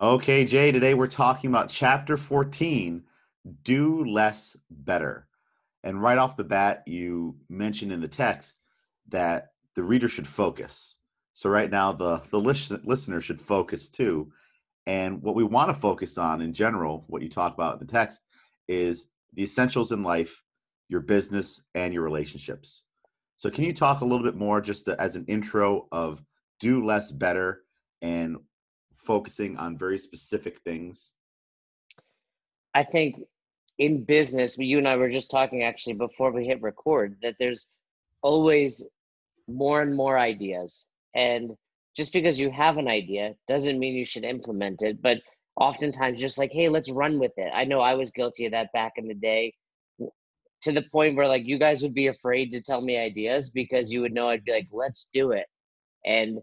Okay, Jay, today we're talking about chapter 14 Do Less Better. And right off the bat, you mentioned in the text that the reader should focus. So, right now, the, the listen, listener should focus too. And what we want to focus on in general, what you talk about in the text, is the essentials in life, your business, and your relationships. So, can you talk a little bit more just to, as an intro of do less better and focusing on very specific things? I think in business, you and I were just talking actually before we hit record that there's always more and more ideas. And just because you have an idea doesn't mean you should implement it. But oftentimes, just like, hey, let's run with it. I know I was guilty of that back in the day to the point where like you guys would be afraid to tell me ideas because you would know I'd be like, let's do it. And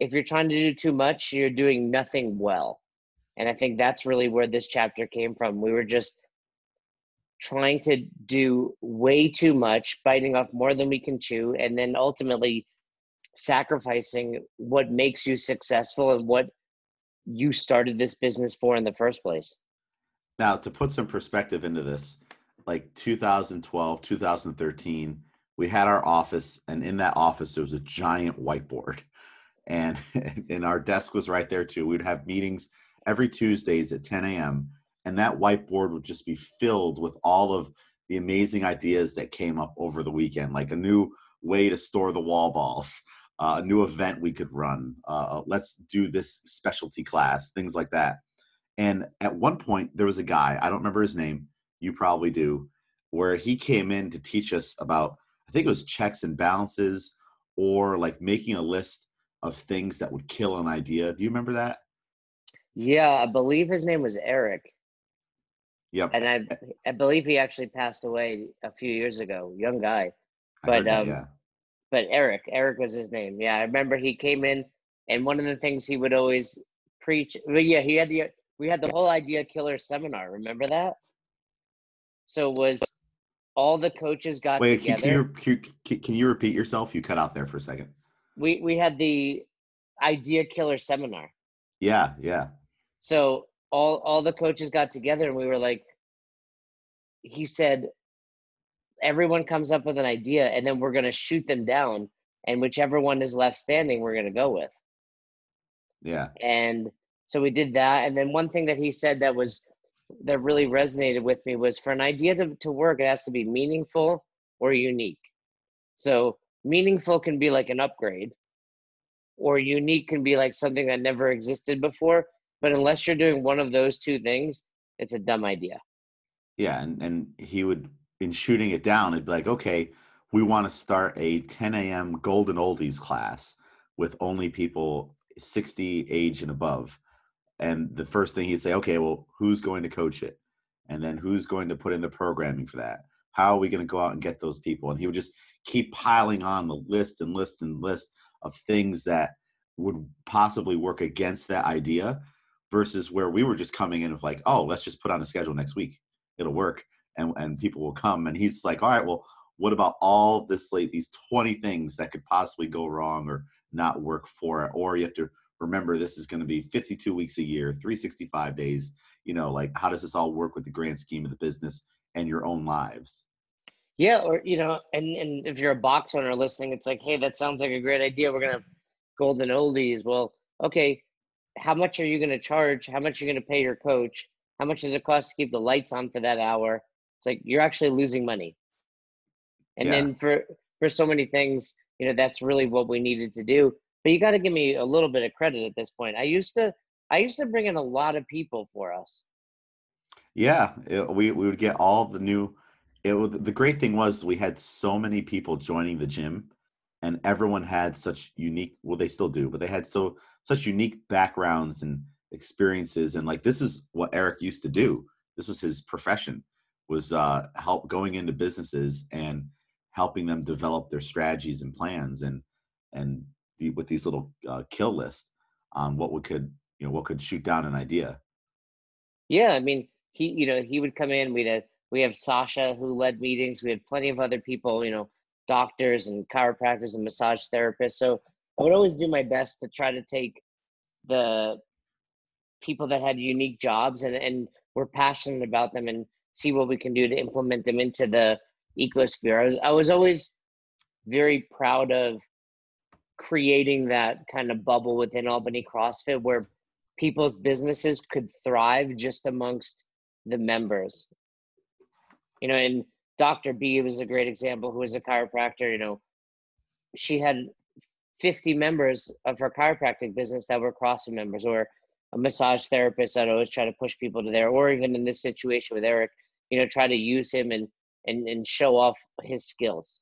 if you're trying to do too much, you're doing nothing well. And I think that's really where this chapter came from. We were just trying to do way too much, biting off more than we can chew, and then ultimately sacrificing what makes you successful and what you started this business for in the first place. Now, to put some perspective into this, like 2012, 2013, we had our office, and in that office, there was a giant whiteboard and and our desk was right there too. We'd have meetings every Tuesdays at 10 a.m. and that whiteboard would just be filled with all of the amazing ideas that came up over the weekend, like a new way to store the wall balls, uh, a new event we could run. Uh, let's do this specialty class, things like that. And at one point, there was a guy I don't remember his name. You probably do, where he came in to teach us about I think it was checks and balances or like making a list of things that would kill an idea. Do you remember that? Yeah, I believe his name was Eric. Yep. And I I believe he actually passed away a few years ago. Young guy. But that, um yeah. but Eric, Eric was his name. Yeah, I remember he came in and one of the things he would always preach well, yeah, he had the we had the whole idea killer seminar. Remember that? So was all the coaches got Wait, together. Can you, can you repeat yourself? You cut out there for a second we we had the idea killer seminar. Yeah, yeah. So all all the coaches got together and we were like he said everyone comes up with an idea and then we're going to shoot them down and whichever one is left standing we're going to go with. Yeah. And so we did that and then one thing that he said that was that really resonated with me was for an idea to, to work it has to be meaningful or unique. So meaningful can be like an upgrade or unique can be like something that never existed before but unless you're doing one of those two things it's a dumb idea. Yeah and, and he would in shooting it down it'd be like okay we want to start a 10 a.m golden oldies class with only people 60 age and above. And the first thing he'd say okay well who's going to coach it? And then who's going to put in the programming for that? How are we going to go out and get those people? And he would just keep piling on the list and list and list of things that would possibly work against that idea versus where we were just coming in with like oh let's just put on a schedule next week. It'll work and and people will come. And he's like all right well what about all this like these 20 things that could possibly go wrong or not work for it? Or you have to remember this is going to be 52 weeks a year 365 days. You know like how does this all work with the grand scheme of the business and your own lives yeah, or you know, and and if you're a box owner listening, it's like, hey, that sounds like a great idea. We're gonna have golden oldies. Well, okay, how much are you gonna charge? How much are you gonna pay your coach? How much does it cost to keep the lights on for that hour? It's like you're actually losing money. And yeah. then for for so many things, you know, that's really what we needed to do. But you got to give me a little bit of credit at this point. I used to I used to bring in a lot of people for us. Yeah, it, we we would get all the new it the great thing was we had so many people joining the gym and everyone had such unique well they still do but they had so such unique backgrounds and experiences. And like this is what eric used to do. This was his profession was uh help going into businesses and helping them develop their strategies and plans and and the, with these little uh, kill lists on what we could you know what could shoot down an idea. Yeah i mean he you know he would come in we'd have we have Sasha who led meetings. We had plenty of other people, you know, doctors and chiropractors and massage therapists. So I would always do my best to try to take the people that had unique jobs and and we're passionate about them and see what we can do to implement them into the ecosphere. I was I was always very proud of creating that kind of bubble within Albany CrossFit where people's businesses could thrive just amongst the members. You know, and Dr. B was a great example who was a chiropractor, you know, she had 50 members of her chiropractic business that were CrossFit members or a massage therapist that always try to push people to there, or even in this situation with Eric, you know, try to use him and and and show off his skills.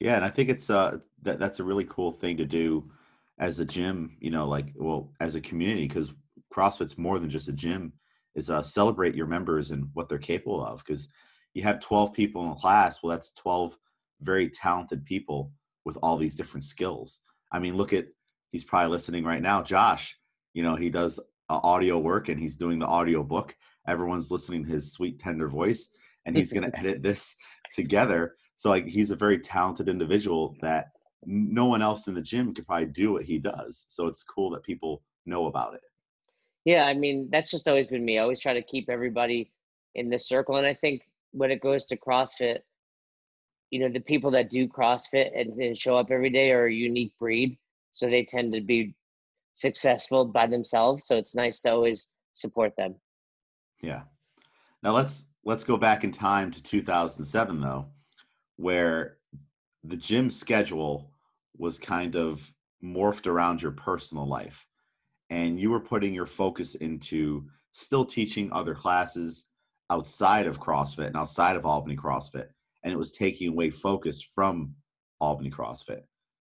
Yeah, and I think it's uh that that's a really cool thing to do as a gym, you know, like well, as a community, because CrossFit's more than just a gym, is uh celebrate your members and what they're capable of. Because you have 12 people in a class, well, that's 12 very talented people with all these different skills. I mean, look at he's probably listening right now, Josh. You know, he does uh, audio work and he's doing the audio book. Everyone's listening to his sweet, tender voice, and he's going to edit this together. So, like, he's a very talented individual that no one else in the gym could probably do what he does. So, it's cool that people know about it. Yeah, I mean, that's just always been me. I always try to keep everybody in this circle. And I think when it goes to CrossFit, you know the people that do CrossFit and, and show up every day are a unique breed, so they tend to be successful by themselves. So it's nice to always support them. Yeah. Now let's let's go back in time to 2007 though, where the gym schedule was kind of morphed around your personal life and you were putting your focus into still teaching other classes outside of CrossFit and outside of Albany CrossFit and it was taking away focus from Albany CrossFit.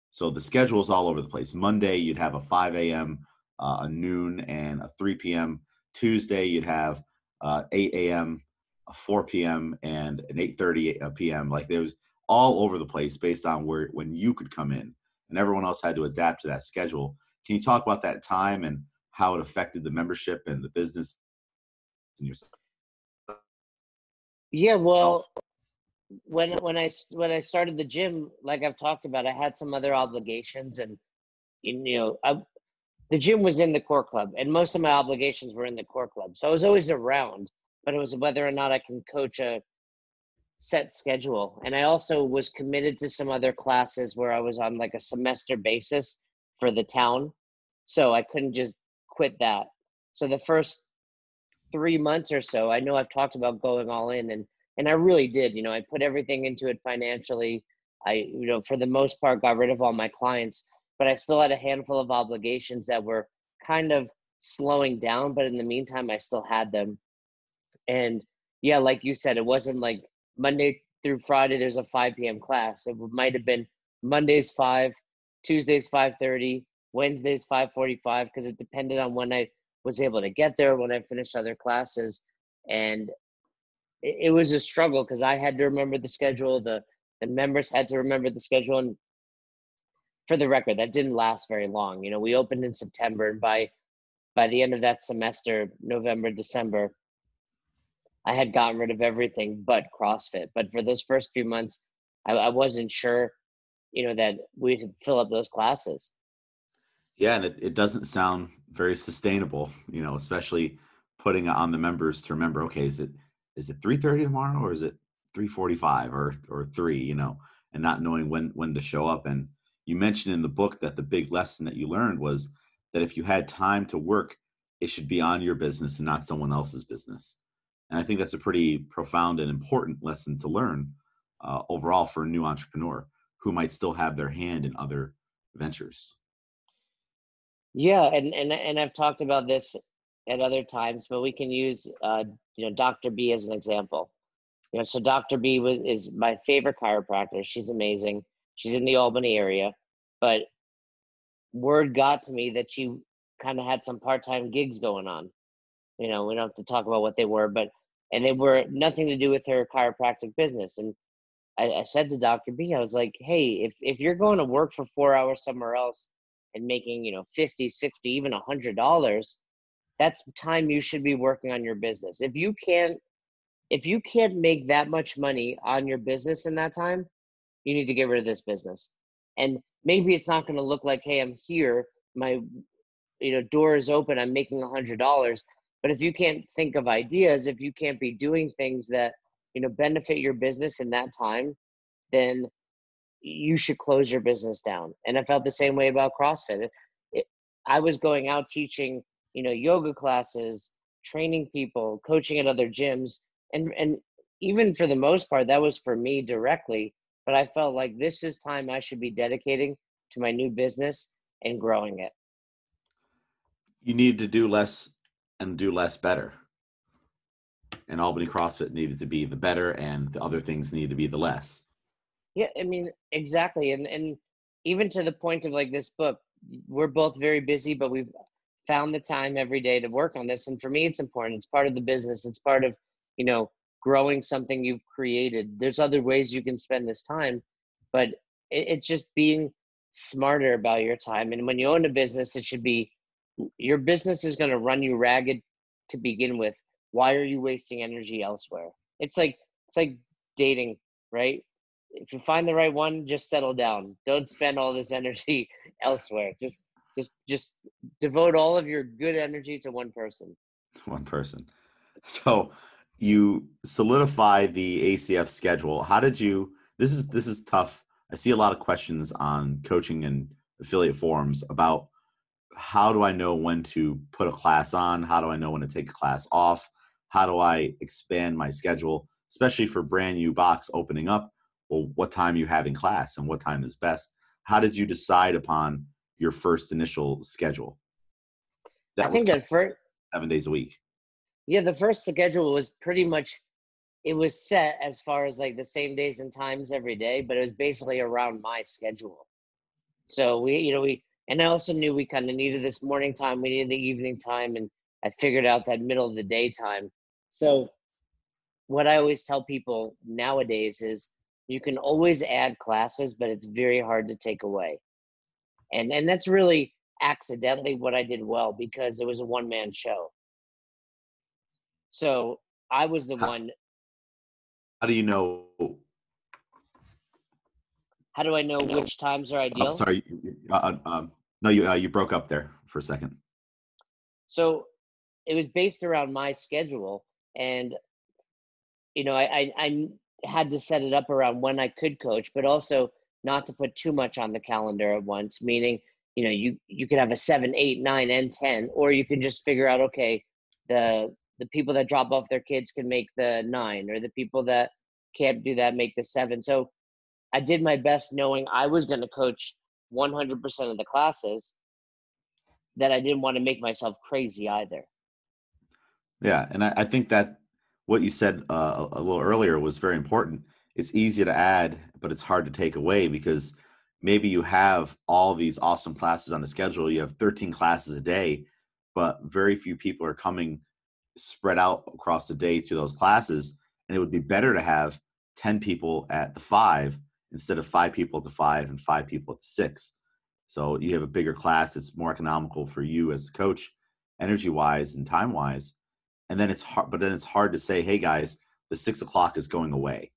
So the schedule is all over the place. Monday, you'd have a 5 a.m., uh, a noon, and a 3 p.m. Tuesday, you'd have uh, 8 a.m., a 4 p.m., and an 8:30 uh, p.m. Like there was all over the place based on where when you could come in, and everyone else had to adapt to that schedule. Can you talk about that time and how it affected the membership and the business and yourself? Yeah, well, when when I when I started the gym, like I've talked about, I had some other obligations, and you know, I, the gym was in the core club, and most of my obligations were in the core club. So I was always around, but it was whether or not I can coach a set schedule. And I also was committed to some other classes where I was on like a semester basis for the town, so I couldn't just quit that. So the first three months or so, I know I've talked about going all in and and I really did. You know, I put everything into it financially. I, you know, for the most part, got rid of all my clients, but I still had a handful of obligations that were kind of slowing down. But in the meantime, I still had them. And yeah, like you said, it wasn't like Monday through Friday. There's a 5 p.m. class. It might have been Mondays five, Tuesdays 5:30, Wednesdays 5:45, because it depended on when I was able to get there, when I finished other classes, and it, it was a struggle because I had to remember the schedule. The the members had to remember the schedule, and for the record, that didn't last very long. You know, we opened in September, and by by the end of that semester, November, December, I had gotten rid of everything but CrossFit. But for those first few months, I, I wasn't sure, you know, that we'd fill up those classes. Yeah, and it, it doesn't sound very sustainable, you know, especially putting it on the members to remember, okay, is it is it 3.30 tomorrow or is it 3.45 or or 3 you know and not knowing when when to show up. And you mentioned in the book that the big lesson that you learned was that if you had time to work it should be on your business and not someone else's business. And i think that's a pretty profound and important lesson to learn uh, overall for a new entrepreneur who might still have their hand in other ventures yeah and and, and i've talked about this at other times, but we can use uh, you know Dr. B as an example. You know, so Dr. B was is my favorite chiropractor. She's amazing. She's in the Albany area, but word got to me that she kind of had some part-time gigs going on. You know, we don't have to talk about what they were, but and they were nothing to do with her chiropractic business. And I, I said to Dr. B, I was like, hey, if if you're going to work for four hours somewhere else and making, you know, 50, 60, even a hundred dollars, that's time you should be working on your business. If you can't if you can't make that much money on your business in that time you need to get rid of this business. And maybe it's not going to look like hey i'm here my you know door is open i'm making a hundred dollars. But if you can't think of ideas if you can't be doing things that you know benefit your business in that time then you should close your business down. And i felt the same way about crossfit. It, it, i was going out teaching you know yoga classes training people coaching at other gyms. And and even for the most part that was for me directly. But i felt like this is time i should be dedicating to my new business and growing it. You need to do less and do less better. And albany crossfit needed to be the better and the other things need to be the less yeah i mean exactly and and even to the point of like this book we're both very busy but we've found the time every day to work on this and for me it's important it's part of the business it's part of you know growing something you've created. There's other ways you can spend this time but it, it's just being smarter about your time and when you own a business it should be your business is going to run you ragged to begin with. Why are you wasting energy elsewhere? It's like it's like dating right if you find the right one just settle down. Don't spend all this energy elsewhere. Just just just devote all of your good energy to one person. One person. So you solidify the acf schedule. How did you this is this is tough. I see a lot of questions on coaching and affiliate forums about how do i know when to put a class on? How do i know when to take a class off? How do i expand my schedule especially for brand new box opening up well what time you have in class and what time is best how did you decide upon your first initial schedule? That I think that first seven days a week. Yeah, the first schedule was pretty much it was set as far as like the same days and times every day, but it was basically around my schedule. So we, you know, we and I also knew we kind of needed this morning time, we needed the evening time, and I figured out that middle of the day time. So what I always tell people nowadays is you can always add classes, but it's very hard to take away and and that's really accidentally what I did well because it was a one man show. So I was the how, one. How do you know? How do I know which times are ideal? Oh, sorry, uh, uh, um, no, you uh, you broke up there for a second. So it was based around my schedule, and you know, I, I I had to set it up around when I could coach, but also not to put too much on the calendar at once meaning you know you you could have a seven eight nine and ten or you can just figure out okay the the people that drop off their kids can make the nine or the people that can't do that make the seven. So i did my best knowing i was going to coach 100% of the classes that i didn't want to make myself crazy either. Yeah and i, I think that what you said uh, a little earlier was very important it's easy to add, but it's hard to take away because maybe you have all these awesome classes on the schedule. You have 13 classes a day, but very few people are coming spread out across the day to those classes. And it would be better to have 10 people at the five instead of five people at the five and five people at the six. So you have a bigger class. It's more economical for you as a coach, energy wise and time wise. And then it's hard, but then it's hard to say, hey guys, the six o'clock is going away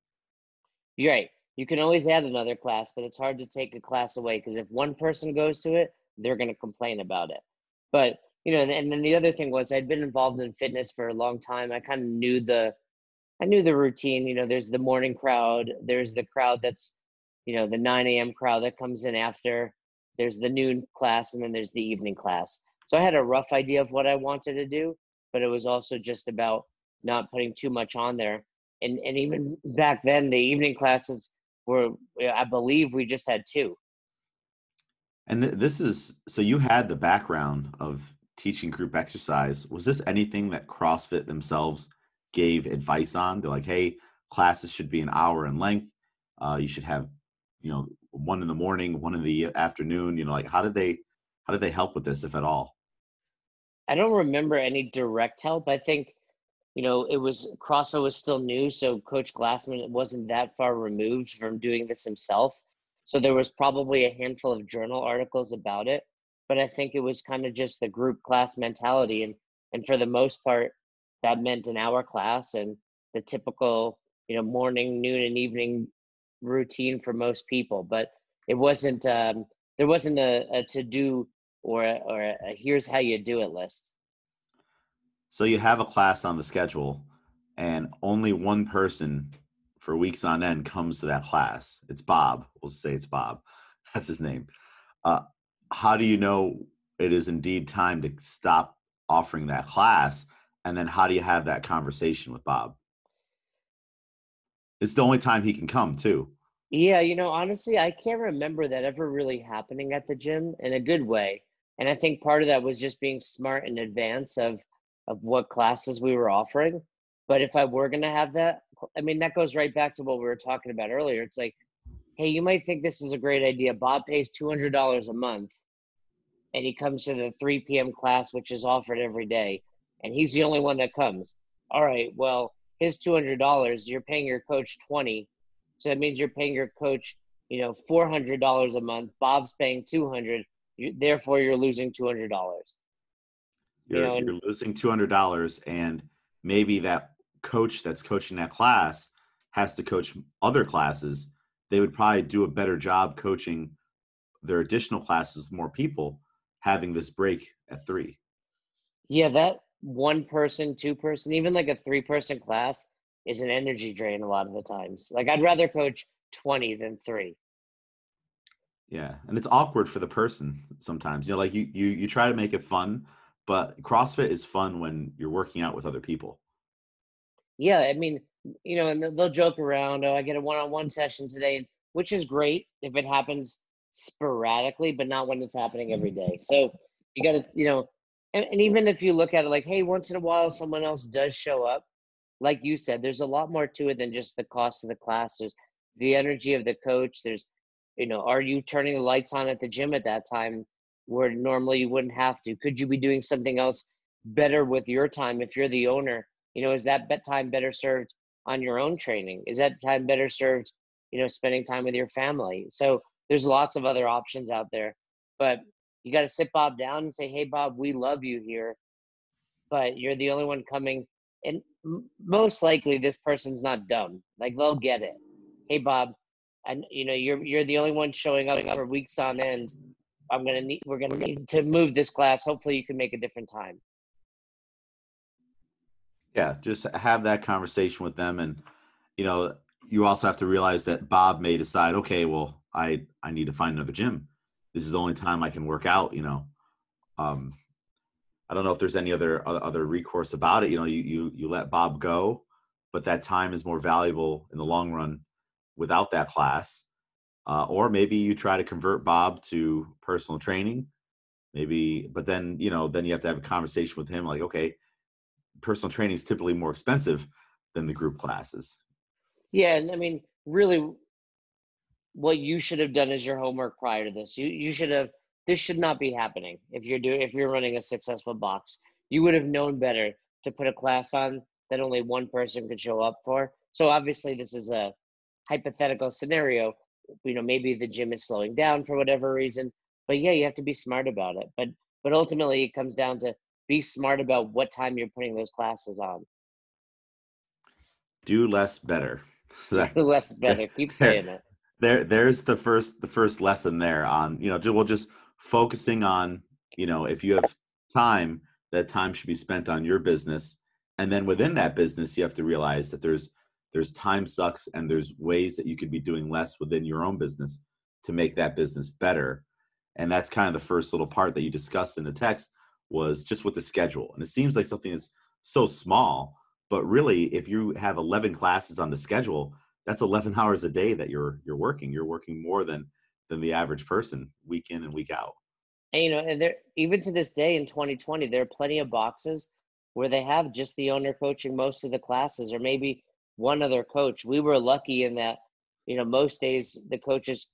you're right. You can always add another class, but it's hard to take a class away because if one person goes to it, they're going to complain about it. But you know, and then the other thing was I'd been involved in fitness for a long time. I kind of knew the, I knew the routine. You know, there's the morning crowd. There's the crowd that's, you know, the 9 a.m. crowd that comes in after. There's the noon class, and then there's the evening class. So I had a rough idea of what I wanted to do, but it was also just about not putting too much on there. And and even back then the evening classes were i believe we just had two. And this is so you had the background of teaching group exercise. Was this anything that crossfit themselves gave advice on? They're like hey classes should be an hour in length. Uh, you should have you know one in the morning one in the afternoon. You know like how did they how did they help with this if at all i don't remember any direct help i think you know, it was CrossFit was still new, so Coach Glassman wasn't that far removed from doing this himself. So there was probably a handful of journal articles about it, but I think it was kind of just the group class mentality, and and for the most part, that meant an hour class and the typical you know morning, noon, and evening routine for most people. But it wasn't um, there wasn't a, a to do or or a, here's how you do it list. So you have a class on the schedule, and only one person for weeks on end comes to that class. It's Bob. We'll say it's Bob. That's his name. Uh, how do you know it is indeed time to stop offering that class? And then how do you have that conversation with Bob? It's the only time he can come, too. Yeah, you know, honestly, I can't remember that ever really happening at the gym in a good way. And I think part of that was just being smart in advance of of what classes we were offering. But if I were going to have that, I mean, that goes right back to what we were talking about earlier. It's like, hey, you might think this is a great idea. Bob pays $200 a month and he comes to the 3 p.m. class, which is offered every day, and he's the only one that comes. All right, well, his $200, you're paying your coach 20. So that means you're paying your coach, you know, $400 a month. Bob's paying 200. You, therefore, you're losing $200. You're, you know, and, you're losing $200 and maybe that coach that's coaching that class has to coach other classes. They would probably do a better job coaching their additional classes with more people having this break at three. Yeah that one person two person even like a three person class is an energy drain a lot of the times. Like i'd rather coach 20 than three yeah and it's awkward for the person sometimes you know like you you you try to make it fun but CrossFit is fun when you're working out with other people. Yeah, I mean, you know, and they'll joke around. Oh, I get a one-on-one session today, which is great if it happens sporadically, but not when it's happening every mm-hmm. day. So you got to, you know, and, and even if you look at it like, hey, once in a while someone else does show up, like you said, there's a lot more to it than just the cost of the class. There's the energy of the coach. There's, you know, are you turning the lights on at the gym at that time? where normally you wouldn't have to? Could you be doing something else better with your time if you're the owner? You know, is that time better served on your own training? Is that time better served, you know, spending time with your family? So there's lots of other options out there, but you got to sit Bob down and say, "Hey, Bob, we love you here, but you're the only one coming." And most likely, this person's not dumb. Like they'll get it. Hey, Bob, and you know, you're you're the only one showing up for weeks on end I'm gonna need we're gonna need to move this class. Hopefully, you can make a different time. Yeah, just have that conversation with them, and you know, you also have to realize that Bob may decide, okay, well, I I need to find another gym. This is the only time I can work out. You know, um, I don't know if there's any other other recourse about it. You know, you you you let Bob go, but that time is more valuable in the long run without that class uh, or maybe you try to convert Bob to personal training. Maybe, but then you know, then you have to have a conversation with him. Like, okay, personal training is typically more expensive than the group classes. Yeah, and I mean, really, what you should have done is your homework prior to this. You you should have. This should not be happening if you're doing if you're running a successful box. You would have known better to put a class on that only one person could show up for. So obviously, this is a hypothetical scenario you know maybe the gym is slowing down for whatever reason but yeah you have to be smart about it but but ultimately it comes down to be smart about what time you're putting those classes on. Do less better. Do less better. Keep saying it. there there's the first the first lesson there on you know we'll just focusing on you know if you have time that time should be spent on your business and then within that business you have to realize that there's there's time sucks and there's ways that you could be doing less within your own business to make that business better. And that's kind of the first little part that you discussed in the text was just with the schedule. And it seems like something is so small but really if you have 11 classes on the schedule that's 11 hours a day that you're you're working. You're working more than than the average person week in and week out. And you know and there even to this day in 2020 there are plenty of boxes where they have just the owner coaching most of the classes or maybe one other coach. We were lucky in that, you know, most days the coaches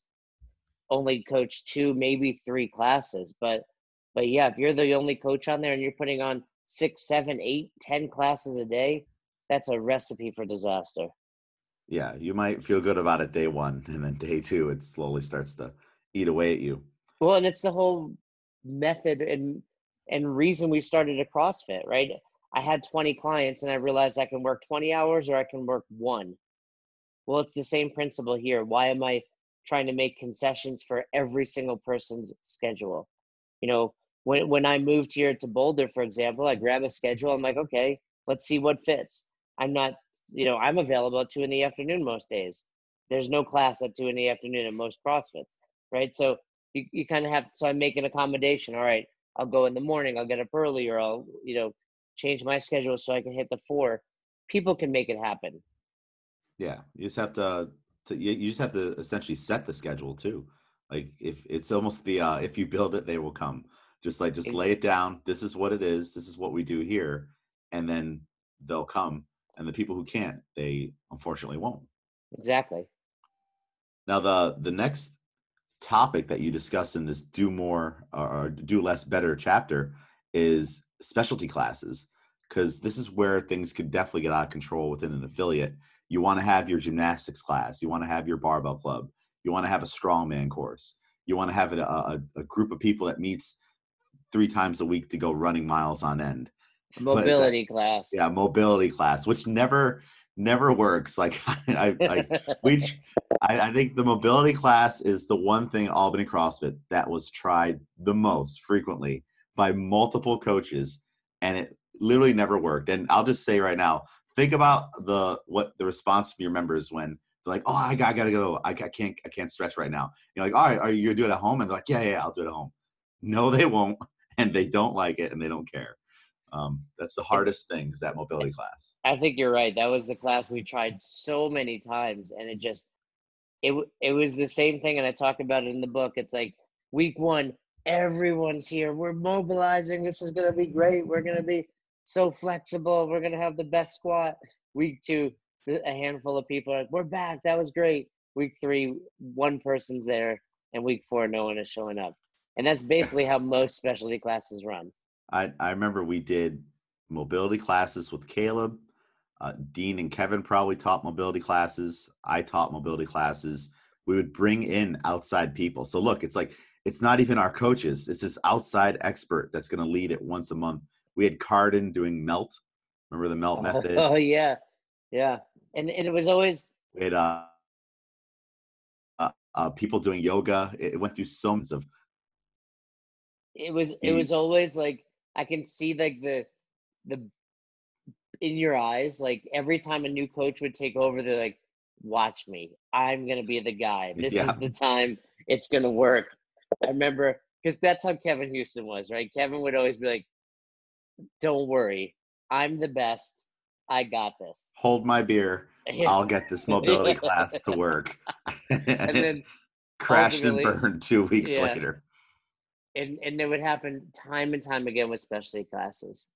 only coach two, maybe three classes. But but yeah, if you're the only coach on there and you're putting on six, seven, eight, ten classes a day, that's a recipe for disaster. Yeah, you might feel good about it day one, and then day two, it slowly starts to eat away at you. Well, and it's the whole method and and reason we started a CrossFit, right? I had 20 clients and I realized I can work 20 hours or I can work one. Well, it's the same principle here. Why am I trying to make concessions for every single person's schedule? You know, when when I moved here to Boulder, for example, I grab a schedule. I'm like, okay, let's see what fits. I'm not, you know, I'm available at two in the afternoon most days. There's no class at two in the afternoon at most CrossFits, right? So you, you kind of have, so I make an accommodation. All right, I'll go in the morning, I'll get up early, or I'll, you know, change my schedule so I can hit the four. People can make it happen. Yeah, you just have to, to you just have to essentially set the schedule too. Like if it's almost the uh, if you build it, they will come. Just like just lay it down. This is what it is. This is what we do here, and then they'll come. And the people who can't, they unfortunately won't. Exactly. Now the the next topic that you discuss in this do more or do less better chapter is specialty classes because this is where things could definitely get out of control within an affiliate. You want to have your gymnastics class you want to have your barbell club you want to have a strongman course you want to have a, a, a, group of people that meets three times a week to go running miles on end. Mobility that, class. Yeah mobility class which never never works. Like i i, we I, I think the mobility class is the one thing albany crossfit that was tried the most frequently by multiple coaches and it literally never worked and i'll just say right now think about the what the response from your members when they're like, "Oh, I, got, I gotta go. I, I can't. I can't stretch right now." You're like, "All right, are you gonna do it at home?" And they're like, "Yeah, yeah, I'll do it at home." No, they won't, and they don't like it, and they don't care. Um, that's the hardest thing is that mobility class. I think you're right. That was the class we tried so many times, and it just it it was the same thing. And I talk about it in the book. It's like week one, everyone's here. We're mobilizing. This is gonna be great. We're gonna be so flexible. We're gonna have the best squat. Week two, a handful of people are like, "We're back. That was great." Week three, one person's there, and week four, no one is showing up. And that's basically how most specialty classes run. I I remember we did mobility classes with Caleb. Uh, Dean and Kevin probably taught mobility classes. I taught mobility classes. We would bring in outside people. So look, it's like it's not even our coaches. It's this outside expert that's going to lead it once a month we had Carden doing melt. Remember the melt method? Oh yeah, yeah. And and it was always we had uh, uh, uh people doing yoga. It went through so much of. It was it was always like I can see like the the in your eyes like every time a new coach would take over they're like watch me i'm gonna be the guy this yeah. is the time it's gonna work i remember because that's how kevin houston was right kevin would always be like don't worry. I'm the best. I got this. Hold my beer. I'll get this mobility class to work. and then crashed and burned two weeks yeah. later. And and it would happen time and time again with specialty classes.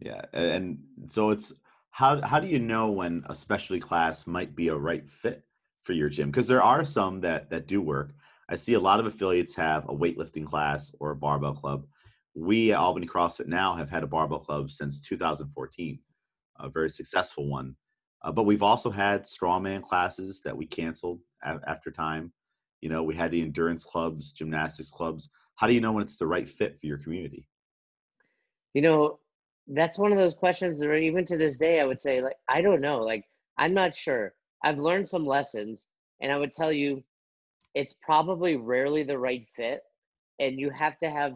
Yeah, and so it's how how do you know when a specialty class might be a right fit for your gym? Because there are some that that do work. I see a lot of affiliates have a weightlifting class or a barbell club we at Albany CrossFit now have had a barbell club since 2014, a very successful one. Uh, but we've also had strongman classes that we canceled a- after time. You know, we had the endurance clubs, gymnastics clubs. How do you know when it's the right fit for your community? You know, that's one of those questions that even to this day, I would say, like, I don't know. Like, I'm not sure. I've learned some lessons, and I would tell you it's probably rarely the right fit. And you have to have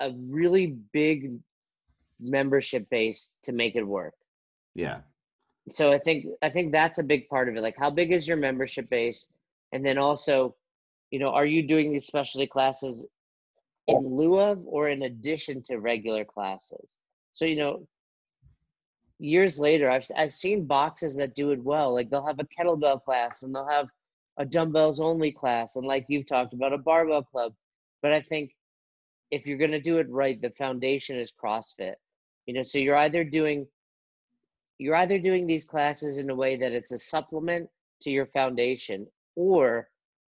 a really big membership base to make it work. Yeah. So I think I think that's a big part of it. Like how big is your membership base? And then also, you know, are you doing these specialty classes in lieu of or in addition to regular classes? So, you know, years later I've I've seen boxes that do it well. Like they'll have a kettlebell class and they'll have a dumbbells only class and like you've talked about a barbell club. But I think if you're going to do it right, the foundation is CrossFit. You know, so you're either doing you're either doing these classes in a way that it's a supplement to your foundation or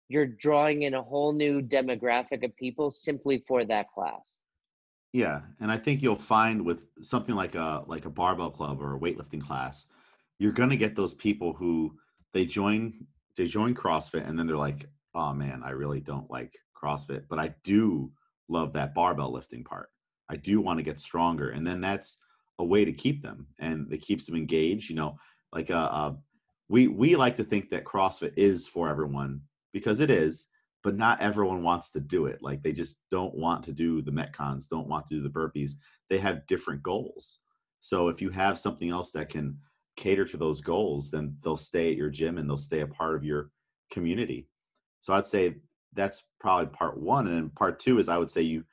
you're drawing in a whole new demographic of people simply for that class. Yeah, and I think you'll find with something like a like a barbell club or a weightlifting class, you're going to get those people who they join they join CrossFit and then they're like, "Oh man, I really don't like CrossFit, but I do love that barbell lifting part. I do want to get stronger. And then that's a way to keep them and it keeps them engaged. You know, like uh, uh we we like to think that CrossFit is for everyone because it is, but not everyone wants to do it. Like they just don't want to do the metcons, don't want to do the burpees. They have different goals. So if you have something else that can cater to those goals, then they'll stay at your gym and they'll stay a part of your community. So I'd say that's probably part one. And then part two is I would say you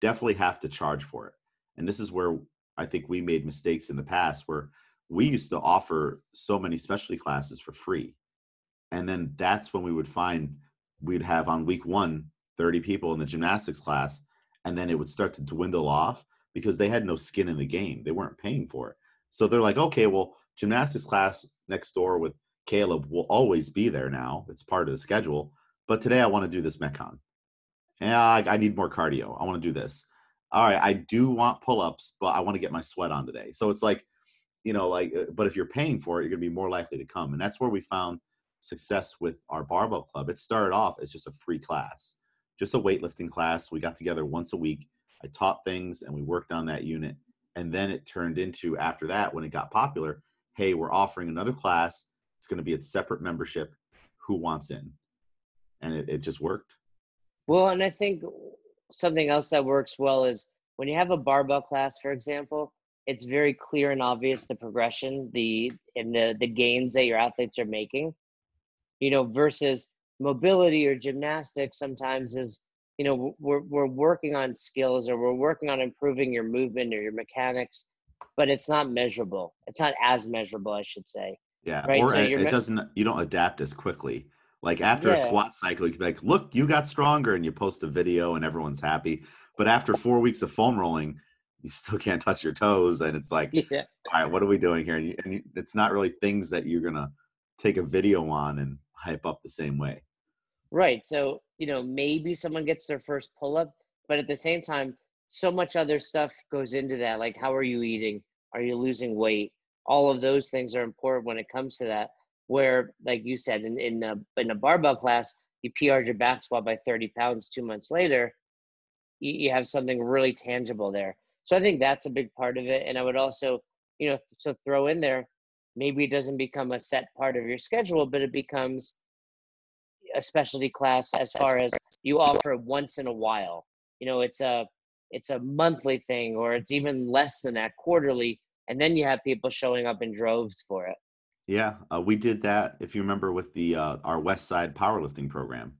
definitely have to charge for it. And this is where I think we made mistakes in the past where we used to offer so many specialty classes for free. And then that's when we would find we'd have on week one 30 people in the gymnastics class and then it would start to dwindle off because they had no skin in the game they weren't paying for it so they're like okay well gymnastics class next door with caleb will always be there now it's part of the schedule but today i want to do this metcon yeah I, I need more cardio i want to do this all right i do want pull-ups but i want to get my sweat on today so it's like you know like uh, but if you're paying for it you're going to be more likely to come and that's where we found success with our barbell club. It started off as just a free class, just a weightlifting class. We got together once a week. I taught things and we worked on that unit. And then it turned into, after that, when it got popular, hey, we're offering another class. It's going to be a separate membership. Who wants in? And it, it just worked. Well, and I think something else that works well is when you have a barbell class, for example, it's very clear and obvious the progression, the and the the gains that your athletes are making you know, versus mobility or gymnastics sometimes is, you know, we're, we're working on skills or we're working on improving your movement or your mechanics, but it's not measurable. It's not as measurable, I should say. Yeah. Right? Or so it, it doesn't, you don't adapt as quickly. Like after yeah. a squat cycle, you can be like, look, you got stronger and you post a video and everyone's happy. But after four weeks of foam rolling, you still can't touch your toes. And it's like, yeah. all right, what are we doing here? And, you, and you, it's not really things that you're going to take a video on and hype up the same way. Right. So, you know, maybe someone gets their first pull up, but at the same time, so much other stuff goes into that. Like, how are you eating? Are you losing weight? All of those things are important when it comes to that. Where, like you said, in in a, in a barbell class, you PR'd your back squat by 30 pounds two months later, you, you have something really tangible there. So I think that's a big part of it. And I would also, you know, so throw in there maybe it doesn't become a set part of your schedule, but it becomes a specialty class as far as you offer once in a while. You know, it's a it's a monthly thing or it's even less than that quarterly and then you have people showing up in droves for it yeah uh, we did that if you remember with the uh, our west side powerlifting program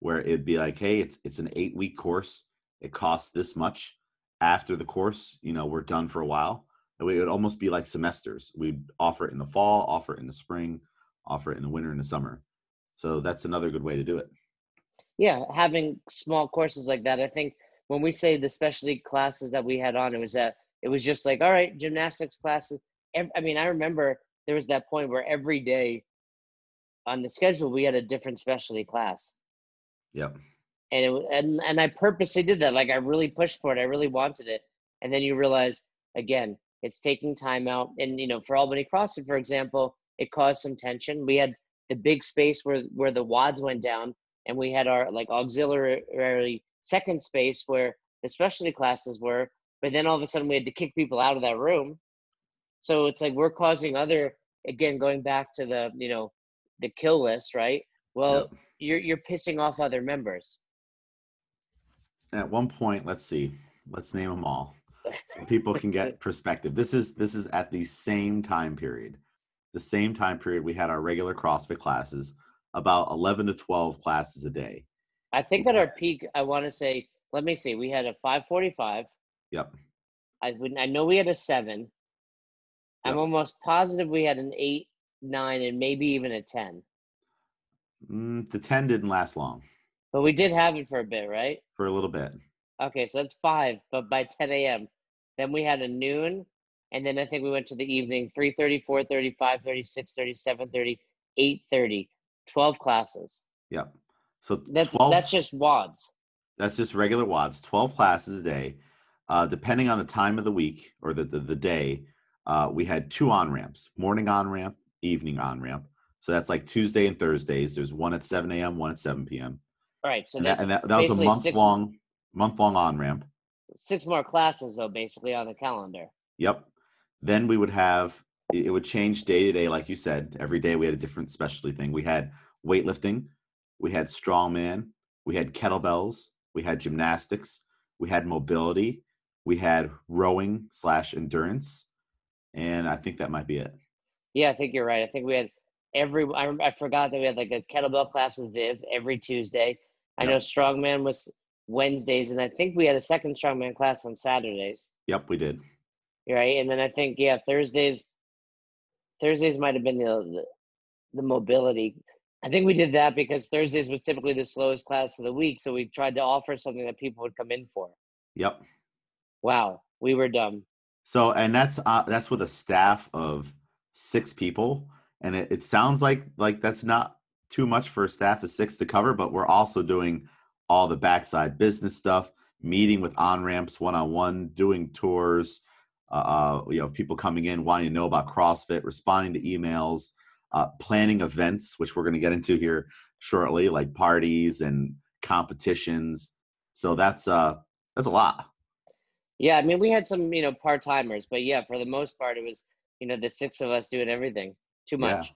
where it'd be like hey it's it's an eight week course it costs this much after the course you know we're done for a while it would almost be like semesters. We'd offer it in the fall, offer it in the spring, offer it in the winter and the summer. So that's another good way to do it. Yeah, having small courses like that. I think when we say the specialty classes that we had on, it was that it was just like, all right, gymnastics classes. I mean, I remember there was that point where every day on the schedule we had a different specialty class. Yep. And it, and and I purposely did that. Like I really pushed for it. I really wanted it. And then you realize again, it's taking time out. And, you know, for Albany CrossFit, for example, it caused some tension. We had the big space where, where the WODs went down, and we had our like auxiliary second space where the specialty classes were. But then all of a sudden we had to kick people out of that room. So it's like we're causing other, again, going back to the, you know, the kill list, right? Well, yep. you're you're pissing off other members. At one point, let's see, let's name them all so people can get perspective. This is this is at the same time period. The same time period we had our regular CrossFit classes, about 11 to 12 classes a day. I think at our peak, I want to say, let me see, we had a 545. Yep. I I know we had a seven. Yep. I'm almost positive we had an eight, nine, and maybe even a 10. Mm, the 10 didn't last long. But we did have it for a bit, right? For a little bit. Okay, so that's five, but by 10 a.m. Then we had a noon, and then I think we went to the evening 3.30, 4.30, 5.30, 6.30, 7.30, 8.30, 12 classes. Yep. So that's 12, that's just WODs. That's just regular WODs. 12 classes a day. Uh, depending on the time of the week or the, the, the day, uh, we had two on ramps morning on ramp, evening on ramp. So that's like Tuesday and Thursdays. There's one at 7 a.m., one at 7 p.m. All right. So and that, and that, that was a month long month long on ramp. Six more classes though, basically on the calendar. Yep. Then we would have it would change day to day, like you said. Every day we had a different specialty thing. We had weightlifting, we had strongman, we had kettlebells, we had gymnastics, we had mobility, we had rowing slash endurance, and I think that might be it. Yeah, I think you're right. I think we had every. I, I forgot that we had like a kettlebell class with Viv every Tuesday. I yep. know strongman was Wednesdays, and I think we had a second strongman class on Saturdays. Yep, we did. Right, and then I think yeah, Thursdays. Thursdays might have been the, the the mobility. I think we did that because Thursdays was typically the slowest class of the week, so we tried to offer something that people would come in for. Yep. Wow, we were dumb. So, and that's uh, that's with a staff of six people, and it, it sounds like like that's not too much for a staff of six to cover, but we're also doing all the backside business stuff, meeting with on ramps one on one, doing tours, uh, uh, you know, people coming in wanting to know about CrossFit, responding to emails, uh, planning events, which we're going to get into here shortly, like parties and competitions. So that's uh that's a lot. Yeah, I mean, we had some, you know, part timers, but yeah, for the most part, it was, you know, the six of us doing everything. Too much.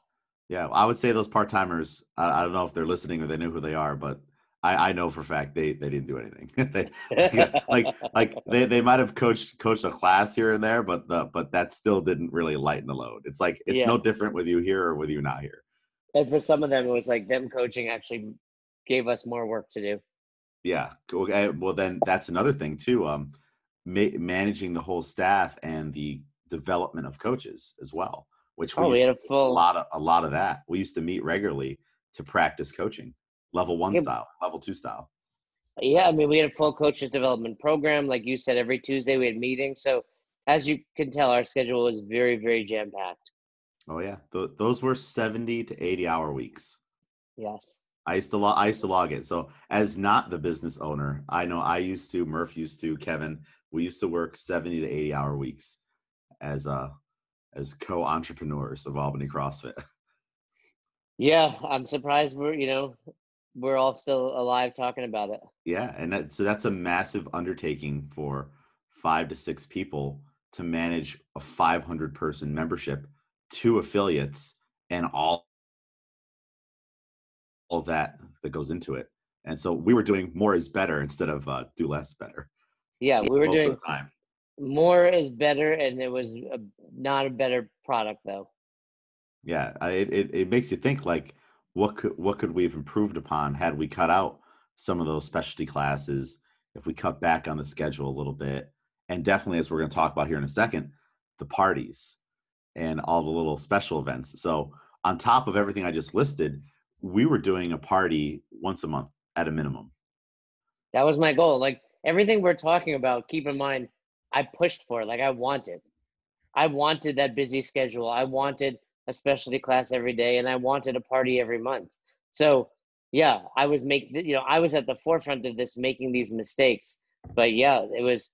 Yeah, yeah. I would say those part timers. I, I, don't know if they're listening or they know who they are, but I, I know for a fact they they didn't do anything. they, like like they, they might have coached coached a class here and there, but the but that still didn't really lighten the load. It's like it's yeah. no different with you here or with you not here. And for some of them, it was like them coaching actually gave us more work to do. Yeah. Okay. Well, then that's another thing too. Um, ma- managing the whole staff and the development of coaches as well, which we, oh, we had a, full... a lot of a lot of that. We used to meet regularly to practice coaching, level one yeah. style, level two style. Yeah, I mean, we had a full coaches development program, like you said. Every Tuesday we had meetings, so as you can tell, our schedule was very, very jam packed. Oh yeah, Th- those were seventy to eighty hour weeks. Yes. I used to log. I used to log it. So as not the business owner, I know I used to. Murph used to. Kevin we used to work 70 to 80 hour weeks as uh as co-entrepreneurs of Albany CrossFit. Yeah, I'm surprised we're you know we're all still alive talking about it. Yeah, and that, so that's a massive undertaking for five to six people to manage a 500 person membership, two affiliates, and all all that that goes into it. And so we were doing more is better instead of uh, do less better. Yeah, we were doing more is better, and it was a, not a better product though. Yeah, it, it it makes you think like what could what could we have improved upon had we cut out some of those specialty classes if we cut back on the schedule a little bit and definitely as we're going to talk about here in a second the parties and all the little special events so on top of everything i just listed we were doing a party once a month at a minimum that was my goal like everything we're talking about, keep in mind, I pushed for it. Like I wanted. I wanted that busy schedule. I wanted a specialty class every day and I wanted a party every month. So yeah, I was making, you know, I was at the forefront of this making these mistakes. But yeah, it was,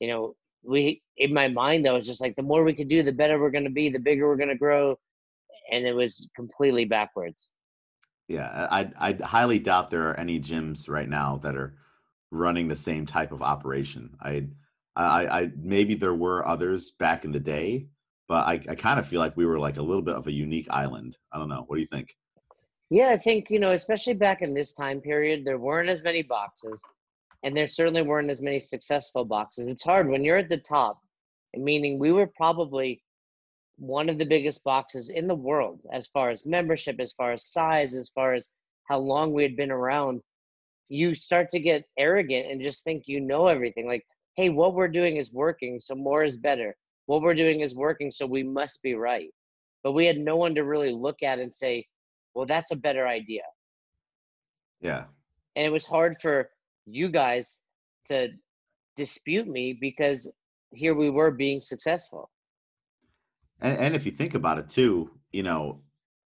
you know, we in my mind I was just like the more we could do, the better we're gonna be, the bigger we're gonna grow. And it was completely backwards. Yeah, I I highly doubt there are any gyms right now that are running the same type of operation. I, I, I maybe there were others back in the day, but I, I kind of feel like we were like a little bit of a unique island. I don't know. What do you think? Yeah, I think you know, especially back in this time period, there weren't as many boxes, and there certainly weren't as many successful boxes. It's hard when you're at the top, meaning we were probably one of the biggest boxes in the world as far as membership, as far as size, as far as how long we had been around you start to get arrogant and just think you know everything. Like, hey, what we're doing is working, so more is better. What we're doing is working, so we must be right. But we had no one to really look at and say, well, that's a better idea. Yeah. And it was hard for you guys to dispute me because here we were being successful. And, and if you think about it too, you know,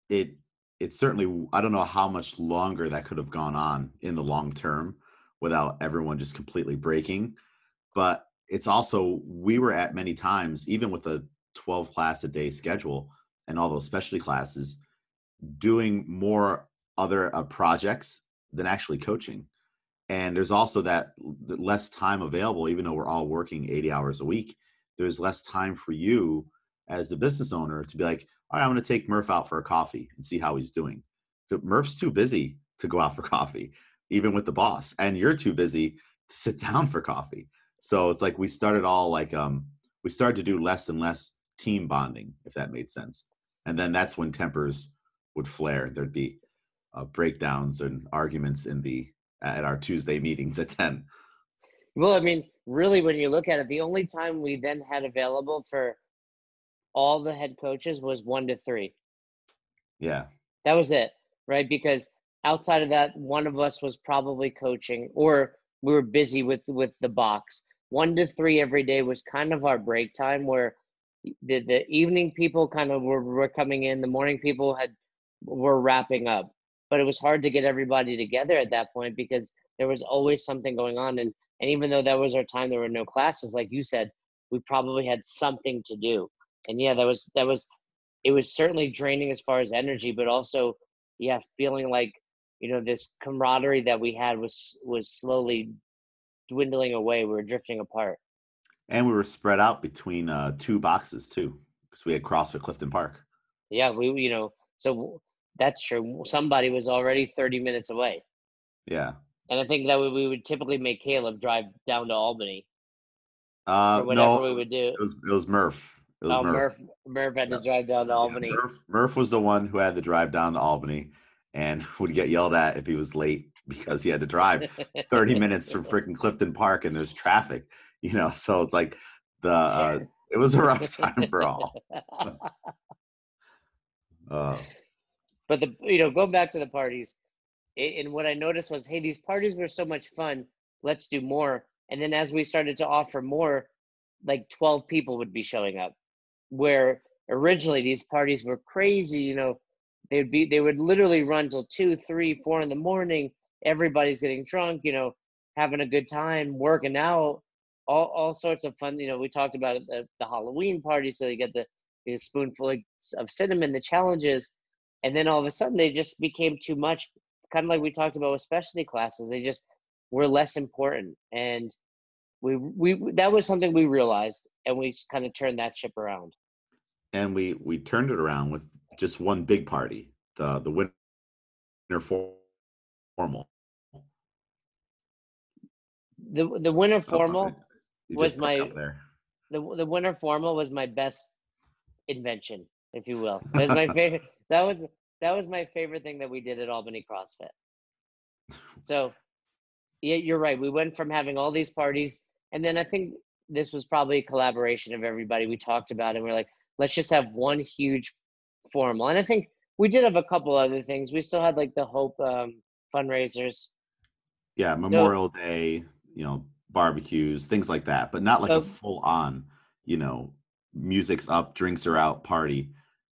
it it's certainly I don't know how much longer that could have gone on in the long term without everyone just completely breaking. But it's also we were at many times, even with a 12 class a day schedule and all those specialty classes, doing more other uh, projects than actually coaching. And there's also that less time available, even though we're all working 80 hours a week. There's less time for you as the business owner to be like, all right, I'm going to take Murph out for a coffee and see how he's doing. Murph's too busy to go out for coffee. even with the boss, and you're too busy to sit down for coffee. So it's like we started all like um we started to do less and less team bonding, if that made sense. And then that's when tempers would flare. There'd be uh, breakdowns and arguments in the at our Tuesday meetings at ten. Well, I mean, really, when you look at it, the only time we then had available for all the head coaches was one to three. Yeah. That was it, right? Because outside of that, one of us was probably coaching or we were busy with with the box. One to three every day was kind of our break time where the the evening people kind of were, were coming in, the morning people had were wrapping up. But it was hard to get everybody together at that point because there was always something going on and and even though that was our time there were no classes like you said we probably had something to do and yeah that was that was it was certainly draining as far as energy but also yeah feeling like you know this camaraderie that we had was was slowly dwindling away we were drifting apart. And we were spread out between uh two boxes too because we had crossfit clifton park. Yeah we you know so that's true. Somebody was already 30 minutes away. Yeah. And i think that we, we would typically make caleb drive down to albany. Uh no, we would do. it was, it was murph. It was oh murph. Murph murph had to drive down to albany. Yeah, Murph, Murph was the one who had to drive down to Albany and would get yelled at if he was late because he had to drive 30 minutes from freaking Clifton Park and there's traffic, you know. So it's like the uh, it was a rough time for all. Uh, but the you know going back to the parties a- and what i noticed was hey these parties were so much fun let's do more and then as we started to offer more like 12 people would be showing up where originally these parties were crazy you know they'd be they would literally run till two three four in the morning everybody's getting drunk you know having a good time working out all, all sorts of fun you know we talked about the, the halloween party so you get the, the spoonful of cinnamon the challenges and then all of a sudden they just became too much kind of like we talked about with specialty classes they just were less important and we we that was something we realized and we kind of turned that ship around. And we we turned it around with just one big party, the the winter for- formal. the the winter formal was my- the the winter formal was my best invention if you will. It was my favorite that was that was my favorite thing that we did at albany crossfit. So yeah you're right we went from having all these parties and then i think this was probably a collaboration of everybody we talked about it and we're like let's just have one huge formal and i think we did have a couple other things we still had like the hope um, fundraisers. Yeah, Memorial Day, you know, barbecues, things like that, but not like a full on, you know, music's up, drinks are out party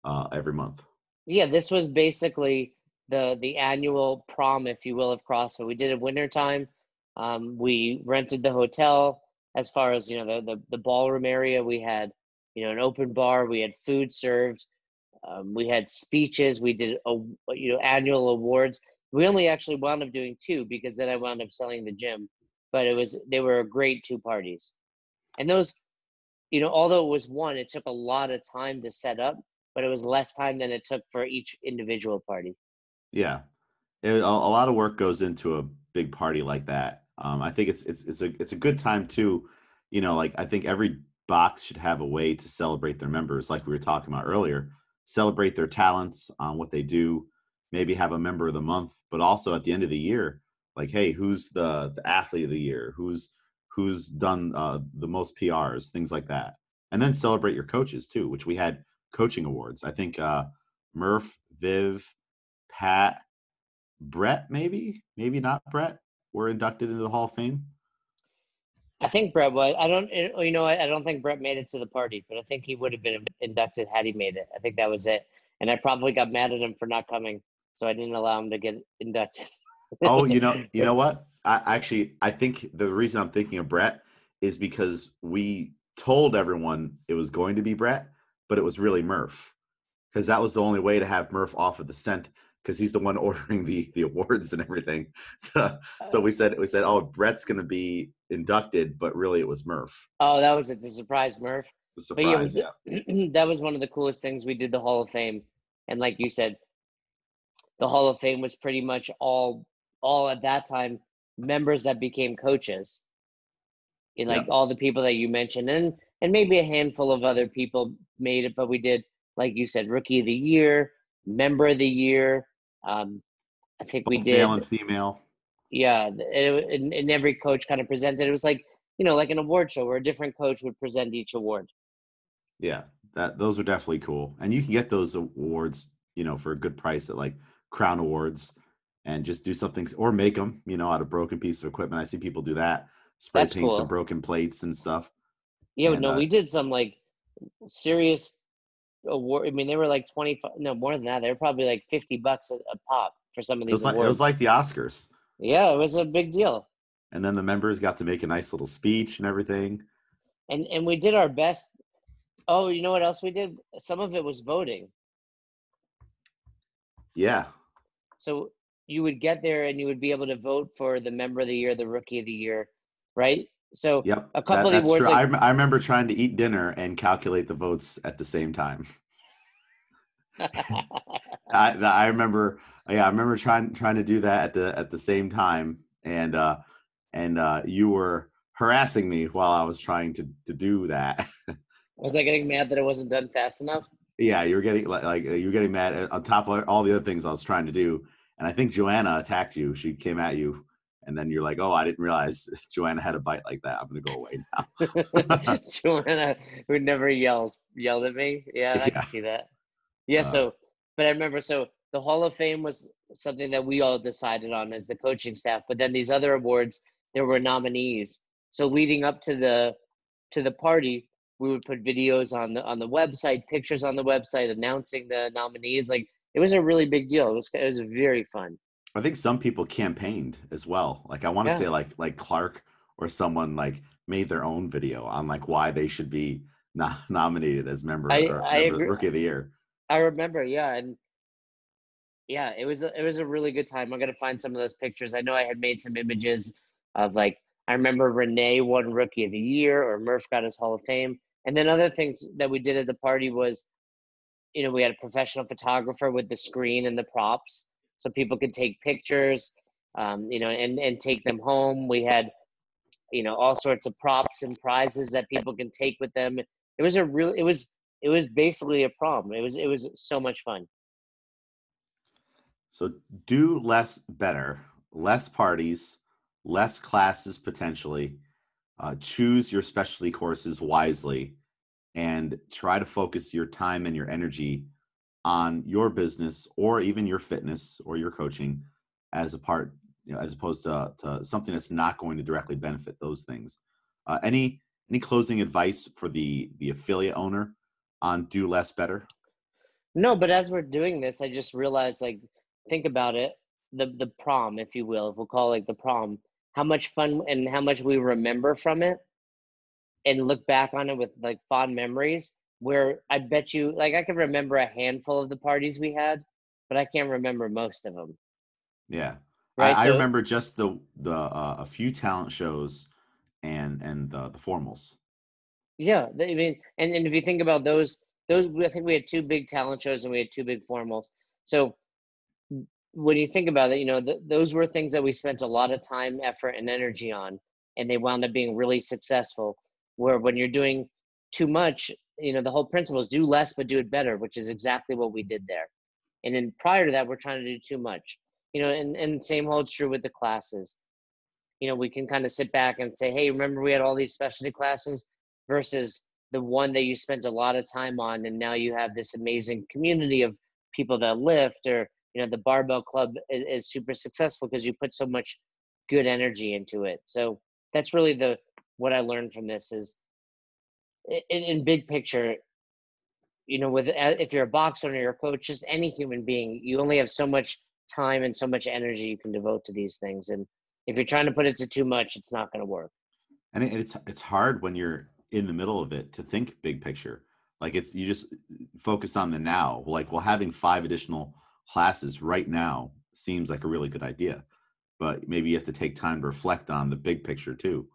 uh, every month. yeah this was basically the the annual prom if you will of crossfit. We did it wintertime um, we rented the hotel. As far as you know the, the the ballroom area we had you know an open bar we had food served um, we had speeches we did a you know annual awards we only actually wound up doing two because then i wound up selling the gym but it was they were a great two parties and those you know although it was one it took a lot of time to set up but it was less time than it took for each individual party Yeah, it, a, a lot of work goes into a big party like that. Um, I think it's it's it's a it's a good time too. You know, like I think every box should have a way to celebrate their members, like we were talking about earlier. Celebrate their talents, um, what they do. Maybe have a member of the month, but also at the end of the year, like, hey, who's the the athlete of the year? Who's who's done uh, the most PRs, things like that, and then celebrate your coaches too, which we had coaching awards. I think uh, Murph, Viv, Pat, Brett, maybe, maybe not Brett, were inducted into the Hall of Fame. i think brett was. I don't eh, you know i don't think brett made it to the party but i think he would have been inducted had he made it. I think that was it. And i probably got mad at him for not coming so i didn't allow him to get inducted Oh, you know, you know what? I actually, I think the reason I'm thinking of Brett is because we told everyone it was going to be Brett, but it was really Murph, because that was the only way to have Murph off of the scent, because he's the one ordering the the awards and everything. So, so we said we said, oh, Brett's going to be inducted, but really it was Murph. oh that was it the surprise murph The But yeah, surprise, was- yeah. that was one of the coolest things we did the Hall of Fame. And like you said, the Hall of Fame was pretty much all all at that time members that became coaches. And like all the people that you mentioned, and and maybe a handful of other people made it, but we did, like you said, rookie of the year, member of the year. Um, I think we did male and female. yeah it, and, and every coach kind of presented it was like you know like an award show where a different coach would present each award Yeah, that those are definitely cool, and you can get those awards, you know, for a good price at like Crown Awards, and just do something or make them, you know, out of broken piece of equipment. I see people do that, spray That's paint cool. some broken plates and stuff. yeah And, no uh, we did some like serious award i mean they were like 25 no more than that they were probably like 50 bucks a, a pop for some of It these was like awards it was like the Oscars, yeah it was a big deal and then the members got to make a nice little speech and everything. and and we did our best oh you know what else we did some of it was voting Yeah, So you would get there and you would be able to vote for the member of the year, the rookie of the year, right? So yep. A couple of the awards, like- I, rem- I remember trying to eat dinner and calculate the votes at the same time. I, that- I remember, yeah, I remember trying trying to do that at the at the same time, and uh, and uh, you were harassing me while I was trying to to do that. was I getting mad that it wasn't done fast enough? yeah, you were getting like, like you were getting mad on top of all the other things I was trying to do, and I think Joanna attacked you. She came at you, and then you're like, "Oh, I didn't realize Joanna had a bite like that. I'm gonna go away now." Joanna, who never yells, yelled at me. Yeah, I Yeah. can see that. Yeah, Uh, so, but I remember, so the Hall of Fame was something that we all decided on as the coaching staff, but then these other awards, there were nominees. So leading up to the to the party, we would put videos on the on the website, pictures on the website announcing the nominees. Like it was a really big deal. It was it was very fun. I think some people campaigned as well. Like I want to Yeah. say like like Clark or someone like made their own video on like why they should be no- nominated as member I- or I member- rookie of the year. I remember, yeah, and yeah, it was a, it was a really good time. I'm gonna find some of those pictures. I know I had made some images of like I remember Renee won Rookie of the Year or Murph got his Hall of Fame, and then other things that we did at the party was, you know, we had a professional photographer with the screen and the props, so people could take pictures, um, you know, and and take them home. We had, you know, all sorts of props and prizes that people can take with them. It was a real. It was it was basically a prom. It was it was so much fun. So do less better, less parties, less classes potentially. Uh, choose your specialty courses wisely, and try to focus your time and your energy on your business or even your fitness or your coaching as a part, you know, as opposed to, to something that's not going to directly benefit those things. Uh, any any closing advice for the the affiliate owner on do less better? No, but as we're doing this, I just realized like think about it, the the prom, if you will, if we'll call it like the prom, how much fun and how much we remember from it and look back on it with like fond memories where I bet you like I can remember a handful of the parties we had, but I can't remember most of them. Yeah. Right. I, I remember just the the uh, a few talent shows and and the, the formals. Yeah, I mean, and, and if you think about those, those I think we had two big talent shows and we had two big formals. So when you think about it, you know, th- those were things that we spent a lot of time, effort, and energy on, and they wound up being really successful. Where when you're doing too much, you know, the whole principle is do less but do it better, which is exactly what we did there. And then prior to that, we're trying to do too much, you know, and and same holds true with the classes. You know, we can kind of sit back and say, hey, remember we had all these specialty classes versus the one that you spent a lot of time on and now you have this amazing community of people that lift or you know the barbell club is, is super successful because you put so much good energy into it so that's really the what i learned from this is in, in big picture you know with if you're a box owner or a coach just any human being you only have so much time and so much energy you can devote to these things and if you're trying to put it to too much it's not going to work And it's it's hard when you're in the middle of it to think big picture. Like it's you just focus on the now. Like well, having five additional classes right now seems like a really good idea, but maybe you have to take time to reflect on the big picture too.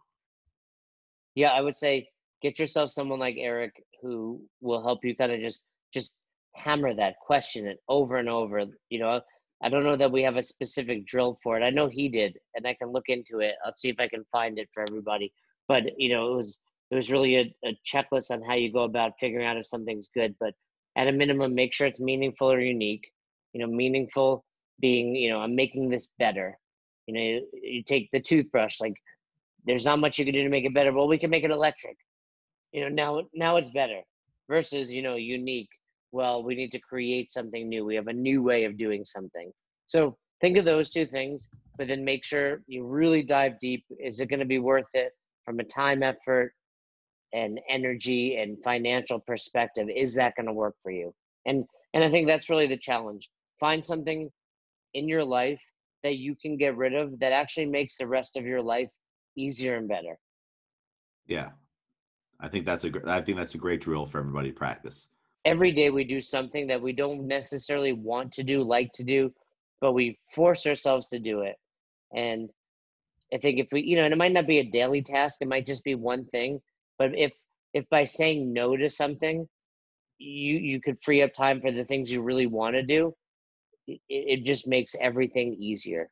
Yeah i would say get yourself someone like eric who will help you kind of just just hammer that question it over and over you know I don't know that we have a specific drill for it. I know he did, and I can look into it. I'll see if I can find it for everybody. But you know, it was it was really a, a checklist on how you go about figuring out if something's good. But at a minimum, make sure it's meaningful or unique. You know, meaningful being you know I'm making this better. You know, you, you take the toothbrush. Like, there's not much you can do to make it better. Well, we can make it electric. You know, now now it's better versus you know unique. Well we need to create something new. We have a new way of doing something. So think of those two things but then make sure you really dive deep. Is it going to be worth it from a time effort and energy and financial perspective? Is that going to work for you? And and i think that's really the challenge. Find something in your life that you can get rid of that actually makes the rest of your life easier and better yeah i think that's a i think that's a great drill for everybody to practice every day we do something that we don't necessarily want to do, like to do, but we force ourselves to do it. And I think if we, you know, and it might not be a daily task, it might just be one thing, but if if by saying no to something, you you could free up time for the things you really want to do, it, it just makes everything easier.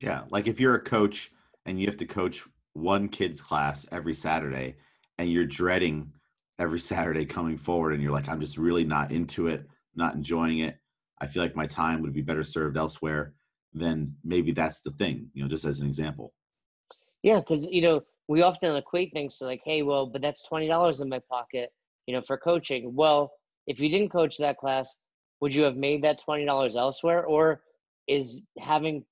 Yeah, like if you're a coach and you have to coach one kid's class every Saturday and you're dreading every Saturday coming forward and you're like, I'm just really not into it, not enjoying it. I feel like my time would be better served elsewhere. Then maybe that's the thing, you know, just as an example. Yeah, because you know we often equate things to like, hey, well, but that's twenty dollars in my pocket, you know, for coaching. Well, if you didn't coach that class, would you have made that twenty dollars elsewhere, or is having,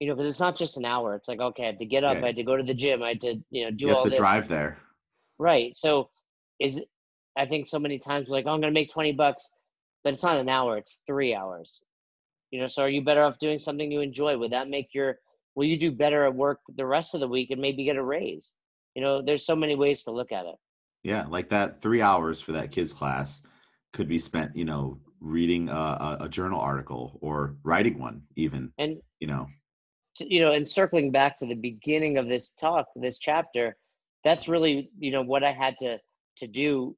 you know, because it's not just an hour. It's like, okay, I had to get up, yeah. I had to go to the gym, I had to, you know, do you have all to this. drive there. Right. So is I think so many times we're like, oh, I'm gonna make twenty bucks, but it's not an hour; it's three hours. You know, so are you better off doing something you enjoy? Would that make your will you do better at work the rest of the week and maybe get a raise? You know, there's so many ways to look at it. Yeah, like that three hours for that kids class could be spent, you know, reading a, a journal article or writing one, even. And you know, you know, and circling back to the beginning of this talk, this chapter, that's really you know what I had to to do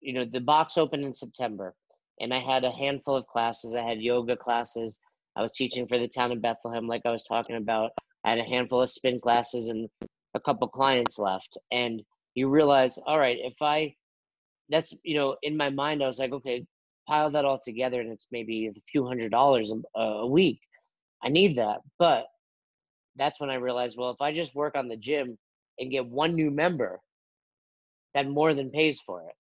you know the box opened in september and i had a handful of classes. I had yoga classes. I was teaching for the town of bethlehem like i was talking about. I had a handful of spin classes and a couple clients left. And you realize all right if i that's you know in my mind i was like okay pile that all together and it's maybe a few hundred dollars a, a week i need that but that's when i realized well if i just work on the gym and get one new member that more than pays for it.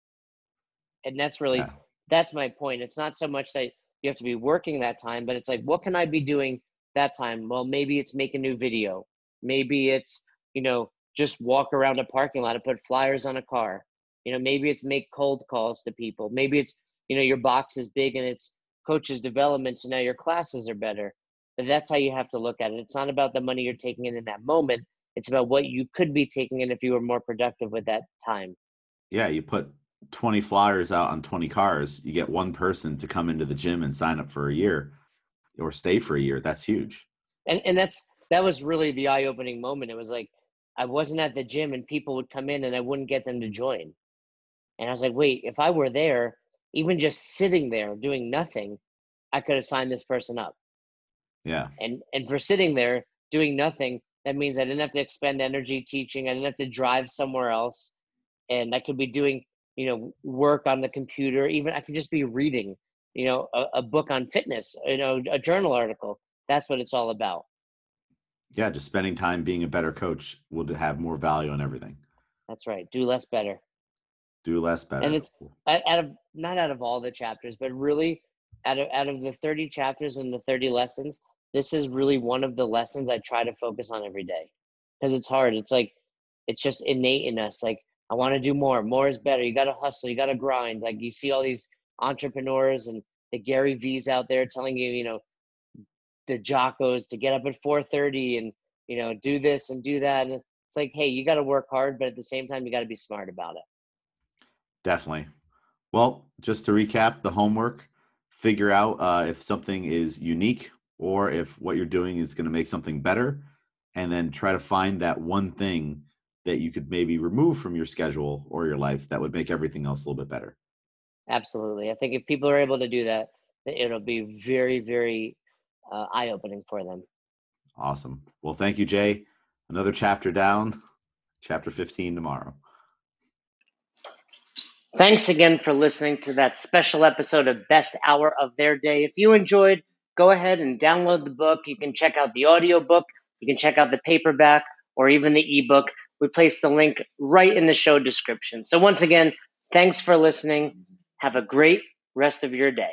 And that's really yeah. that's my point. It's not so much that you have to be working that time, but it's like what can I be doing that time? Well, maybe it's make a new video. Maybe it's, you know, just walk around a parking lot and put flyers on a car. You know, maybe it's make cold calls to people. Maybe it's, you know, your box is big and it's coaches development so now your classes are better. But that's how you have to look at it. It's not about the money you're taking in in that moment. It's about what you could be taking in if you were more productive with that time. Yeah, you put 20 flyers out on 20 cars, you get one person to come into the gym and sign up for a year or stay for a year. That's huge. And and that's that was really the eye-opening moment. It was like I wasn't at the gym and people would come in and I wouldn't get them to join. And I was like, wait, if I were there, even just sitting there doing nothing, I could have signed this person up. Yeah. And and for sitting there doing nothing, that means I didn't have to expend energy teaching. I didn't have to drive somewhere else. And I could be doing, you know, work on the computer. Even I could just be reading, you know, a, a book on fitness, you know, a journal article. That's what it's all about. Yeah, just spending time being a better coach will have more value on everything. That's right. Do less better. Do less better. And it's out of not out of all the chapters, but really out of out of the 30 chapters and the 30 lessons, this is really one of the lessons I try to focus on every day because it's hard. It's like it's just innate in us. Like I want to do more. More is better. You got to hustle. You got to grind. Like you see all these entrepreneurs and the Gary V's out there telling you, you know, the Jockos to get up at 4:30 and you know do this and do that. And it's like, hey, you got to work hard, but at the same time, you got to be smart about it. Definitely. Well, just to recap, the homework: figure out uh, if something is unique or if what you're doing is going to make something better and then try to find that one thing that you could maybe remove from your schedule or your life that would make everything else a little bit better absolutely i think if people are able to do that it'll be very very uh, eye opening for them. Awesome. Well, thank you, Jay. Another chapter down, chapter 15 tomorrow. Thanks again for listening to that special episode of Best Hour of Their Day. If you enjoyed, go ahead and download the book. You can check out the audio book, you can check out the paperback, or even the ebook. We place the link right in the show description. So, once again, thanks for listening. Have a great rest of your day.